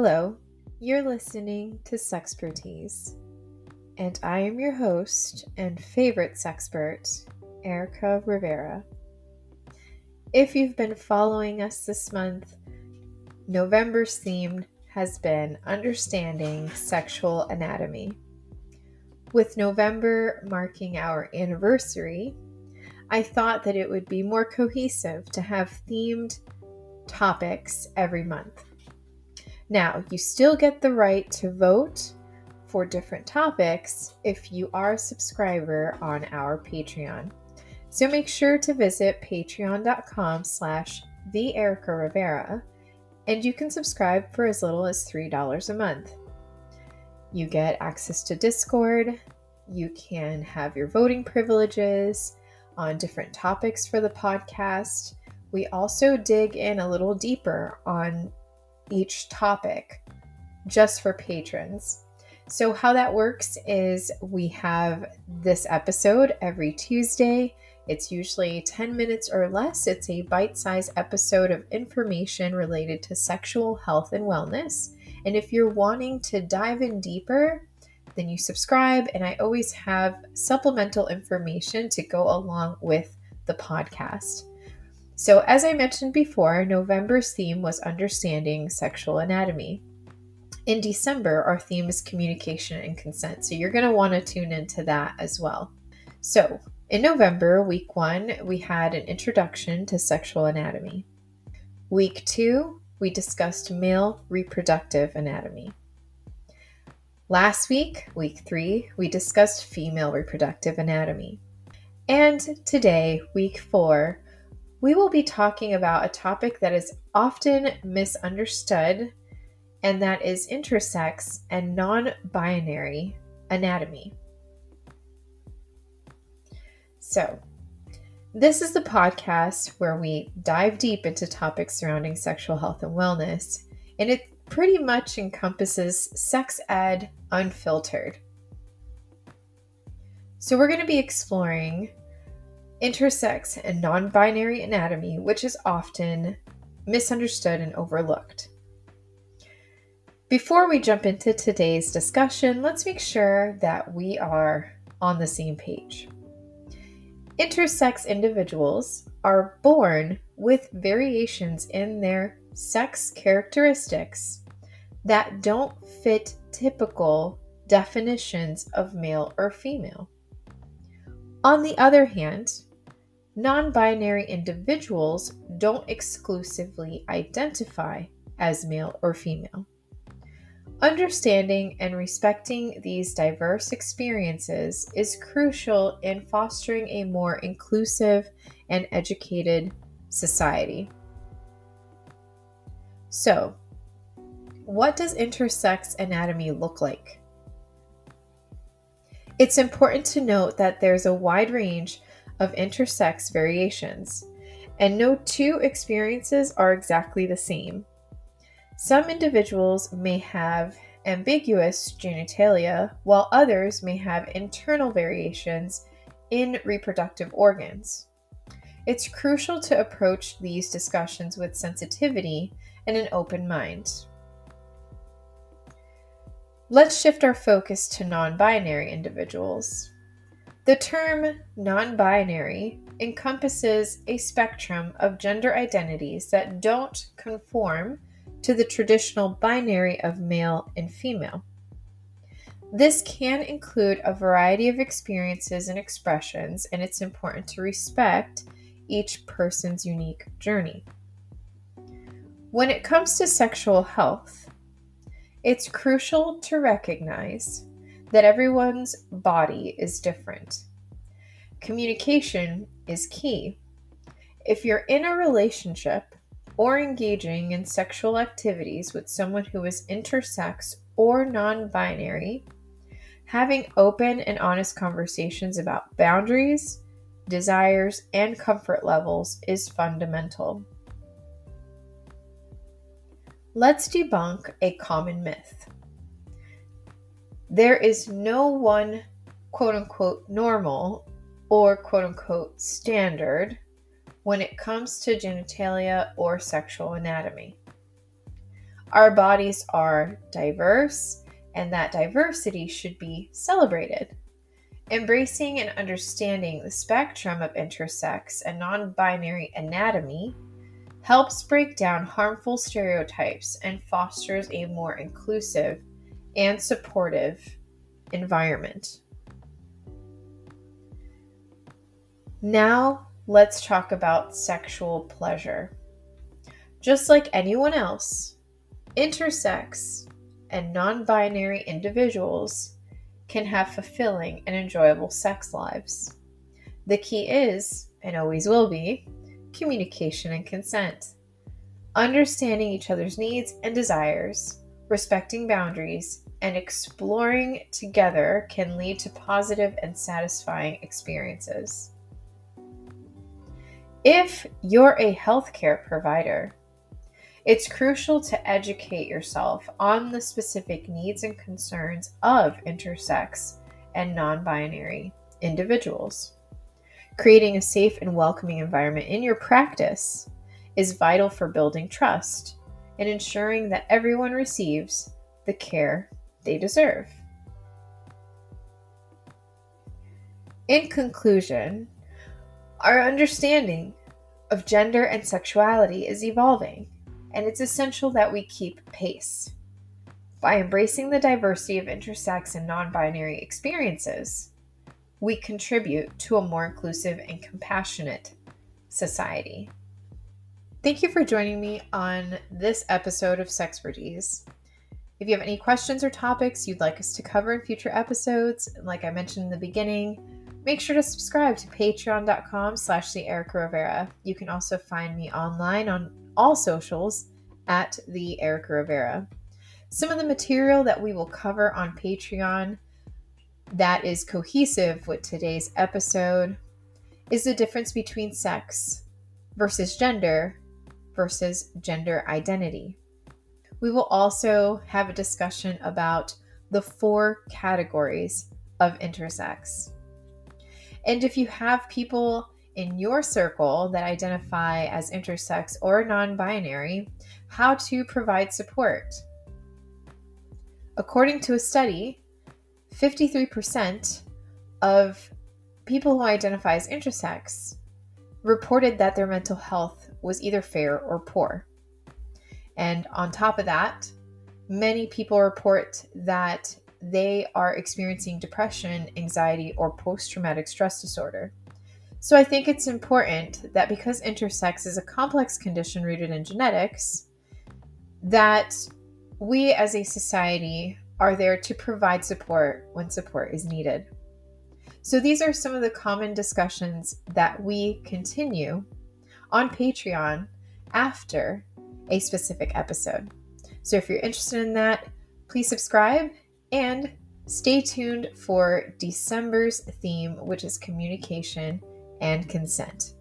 Hello, you're listening to Sexpertease, and I am your host and favorite sexpert, Erica Rivera. If you've been following us this month, November's theme has been Understanding Sexual Anatomy. With November marking our anniversary, I thought that it would be more cohesive to have themed topics every month. Now, you still get the right to vote for different topics if you are a subscriber on our Patreon. So make sure to visit patreon.com slash the Erica Rivera and you can subscribe for as little as $3 a month. You get access to Discord, you can have your voting privileges on different topics for the podcast. We also dig in a little deeper on each topic just for patrons. So, how that works is we have this episode every Tuesday. It's usually 10 minutes or less. It's a bite sized episode of information related to sexual health and wellness. And if you're wanting to dive in deeper, then you subscribe. And I always have supplemental information to go along with the podcast. So, as I mentioned before, November's theme was understanding sexual anatomy. In December, our theme is communication and consent. So, you're going to want to tune into that as well. So, in November, week one, we had an introduction to sexual anatomy. Week two, we discussed male reproductive anatomy. Last week, week three, we discussed female reproductive anatomy. And today, week four, we will be talking about a topic that is often misunderstood, and that is intersex and non binary anatomy. So, this is the podcast where we dive deep into topics surrounding sexual health and wellness, and it pretty much encompasses sex ed unfiltered. So, we're going to be exploring intersex and non binary anatomy, which is often misunderstood and overlooked. Before we jump into today's discussion, let's make sure that we are on the same page. Intersex individuals are born with variations in their sex characteristics that don't fit typical definitions of male or female. On the other hand, non binary individuals don't exclusively identify as male or female. Understanding and respecting these diverse experiences is crucial in fostering a more inclusive and educated society. So, what does intersex anatomy look like? It's important to note that there's a wide range of intersex variations, and no two experiences are exactly the same. Some individuals may have ambiguous genitalia, while others may have internal variations in reproductive organs. It's crucial to approach these discussions with sensitivity and an open mind. Let's shift our focus to non binary individuals. The term non binary encompasses a spectrum of gender identities that don't conform to the traditional binary of male and female. This can include a variety of experiences and expressions, and it's important to respect each person's unique journey. When it comes to sexual health, it's crucial to recognize that everyone's body is different. Communication is key. If you're in a relationship or engaging in sexual activities with someone who is intersex or non binary, having open and honest conversations about boundaries, desires, and comfort levels is fundamental. Let's debunk a common myth. There is no one quote unquote normal or quote unquote standard when it comes to genitalia or sexual anatomy. Our bodies are diverse, and that diversity should be celebrated. Embracing and understanding the spectrum of intersex and non binary anatomy helps break down harmful stereotypes and fosters a more inclusive and supportive environment. Now, let's talk about sexual pleasure. Just like anyone else, intersex and non binary individuals can have fulfilling and enjoyable sex lives. The key is, and always will be, communication and consent. Understanding each other's needs and desires, respecting boundaries, and exploring together can lead to positive and satisfying experiences. If you're a healthcare provider, it's crucial to educate yourself on the specific needs and concerns of intersex and non binary individuals. Creating a safe and welcoming environment in your practice is vital for building trust and ensuring that everyone receives the care they deserve. In conclusion, our understanding of gender and sexuality is evolving and it's essential that we keep pace. By embracing the diversity of intersex and non binary experiences, we contribute to a more inclusive and compassionate society. Thank you for joining me on this episode of Sexpertease. If you have any questions or topics you'd like us to cover in future episodes, like I mentioned in the beginning, make sure to subscribe to patreon.com slash the Erica Rivera. You can also find me online on all socials at the Erica Rivera. Some of the material that we will cover on Patreon that is cohesive with today's episode is the difference between sex versus gender versus gender identity. We will also have a discussion about the four categories of intersex. And if you have people in your circle that identify as intersex or non binary how to provide support. According to a study, 53% of people who identify as intersex reported that their mental health was either fair or poor. And on top of that, many people report that they are experiencing depression, anxiety, or post traumatic stress disorder. So I think it's important that because intersex is a complex condition rooted in genetics, that we as a society are there to provide support when support is needed. So these are some of the common discussions that we continue on Patreon after a specific episode. So if you're interested in that, please subscribe and stay tuned for December's theme, which is communication and consent.